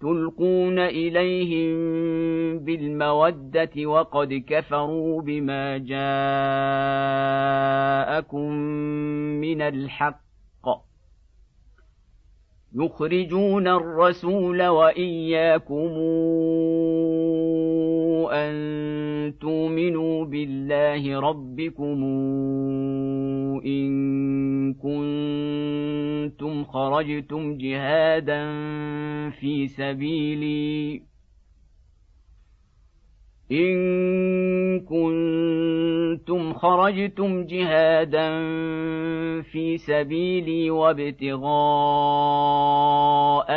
تلقون إليهم بالمودة وقد كفروا بما جاءكم من الحق. يخرجون الرسول وإياكم أن تؤمنوا بالله ربكم إن كنتم خرجتم جهادا في سبيلي. إن كنتم خرجتم جهادا في سبيلي وابتغاء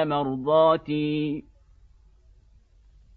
مرضاتي.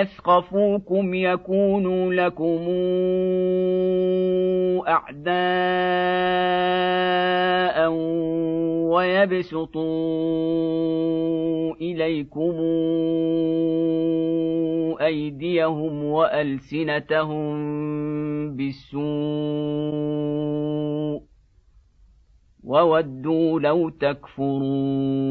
يثقفوكم يكونوا لكم اعداء ويبسطوا اليكم ايديهم والسنتهم بالسوء وودوا لو تكفرون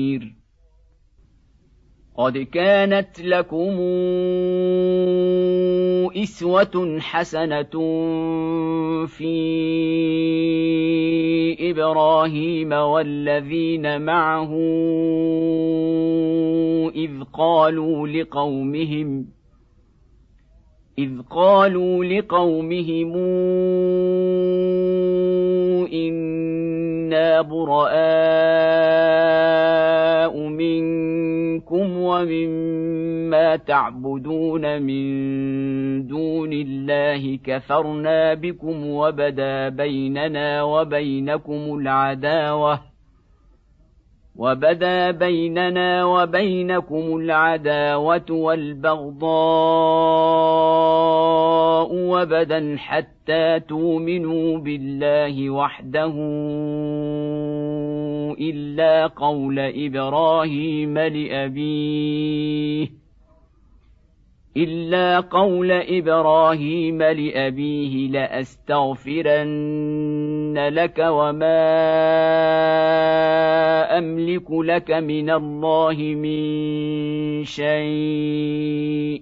قد كانت لكم اسوه حسنه في إبراهيم والذين معه اذ قالوا لقومهم إذ قالوا لقومهم إنا براء ومما تعبدون من دون الله كفرنا بكم وبدا بيننا وبينكم العداوة وبدا بيننا وبينكم العداوة والبغضاء وبدا حتى تؤمنوا بالله وحده إلا قول إبراهيم لأبيه إلا قول إبراهيم لأبيه لأستغفرن لك وما أملك لك من الله من شيء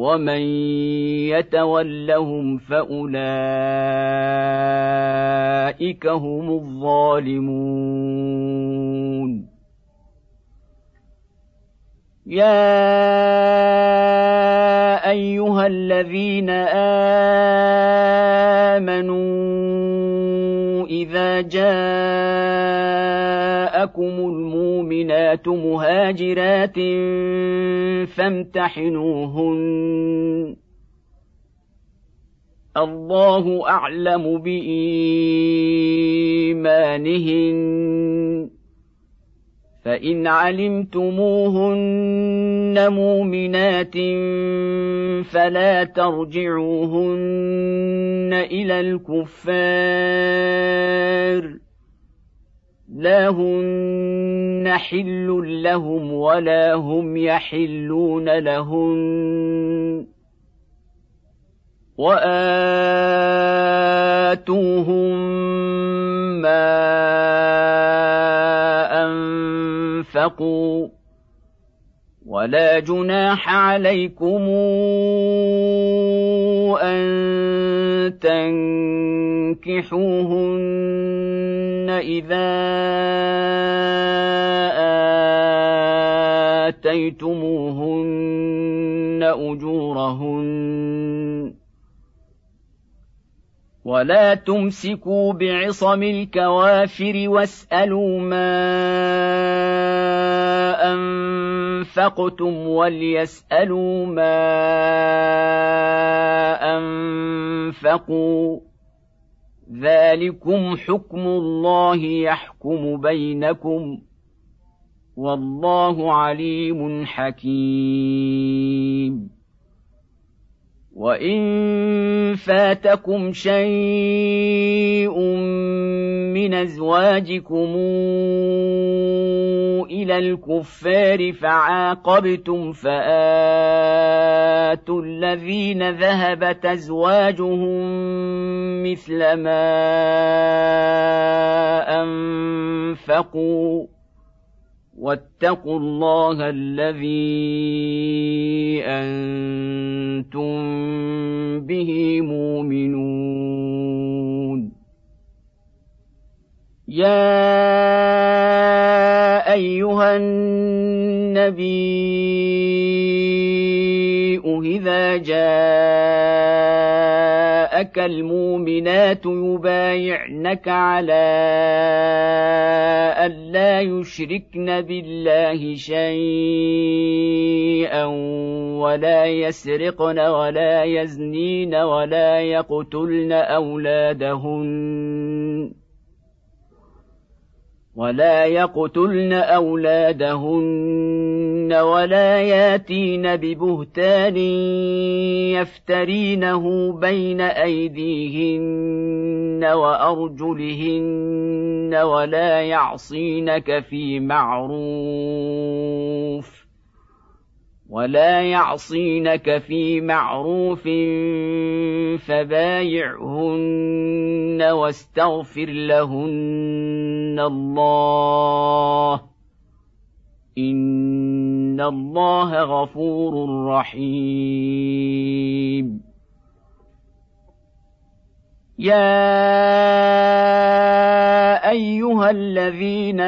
ومن يتولهم فاولئك هم الظالمون يا ايها الذين امنوا اذا جاءكم المؤمنات مهاجرات فامتحنوهن. الله أعلم بإيمانهن. فإن علمتموهن مؤمنات فلا ترجعوهن إلى الكفار. لا هن حل لهم ولا هم يحلون لهن واتوهم ما انفقوا ولا جناح عليكم أن تنكحوهن إذا آتيتموهن أجورهن. ولا تمسكوا بعصم الكوافر واسألوا ما أنفقتم وليسألوا ما أنفقوا. ذلكم حكم الله يحكم بينكم. والله عليم حكيم. وان فاتكم شيء من ازواجكم إلى الكفار فعاقبتم فاتوا الذين ذهبت ازواجهم مثل ما انفقوا واتقوا الله الذي أنتم به مؤمنون. يا أيها النبي إذا جاءك المؤمنات يبايعنك على ألا يشركن بالله شيئا ولا يسرقن ولا يزنين ولا يقتلن أولادهن ولا يقتلن اولادهن ولا ياتين ببهتان يفترينه بين ايديهن وارجلهن ولا يعصينك في معروف ولا يعصينك في معروف فبايعهن واستغفر لهن الله ان الله غفور رحيم. يا ايها الذين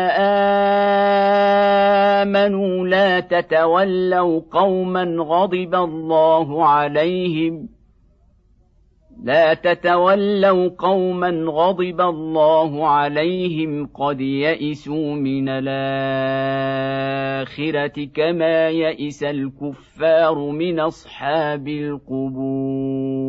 امنوا لا تتولوا قوما غضب الله عليهم لا تتولوا قوما غضب الله عليهم قد يئسوا من الآخرة كما يئس الكفار من أصحاب القبور.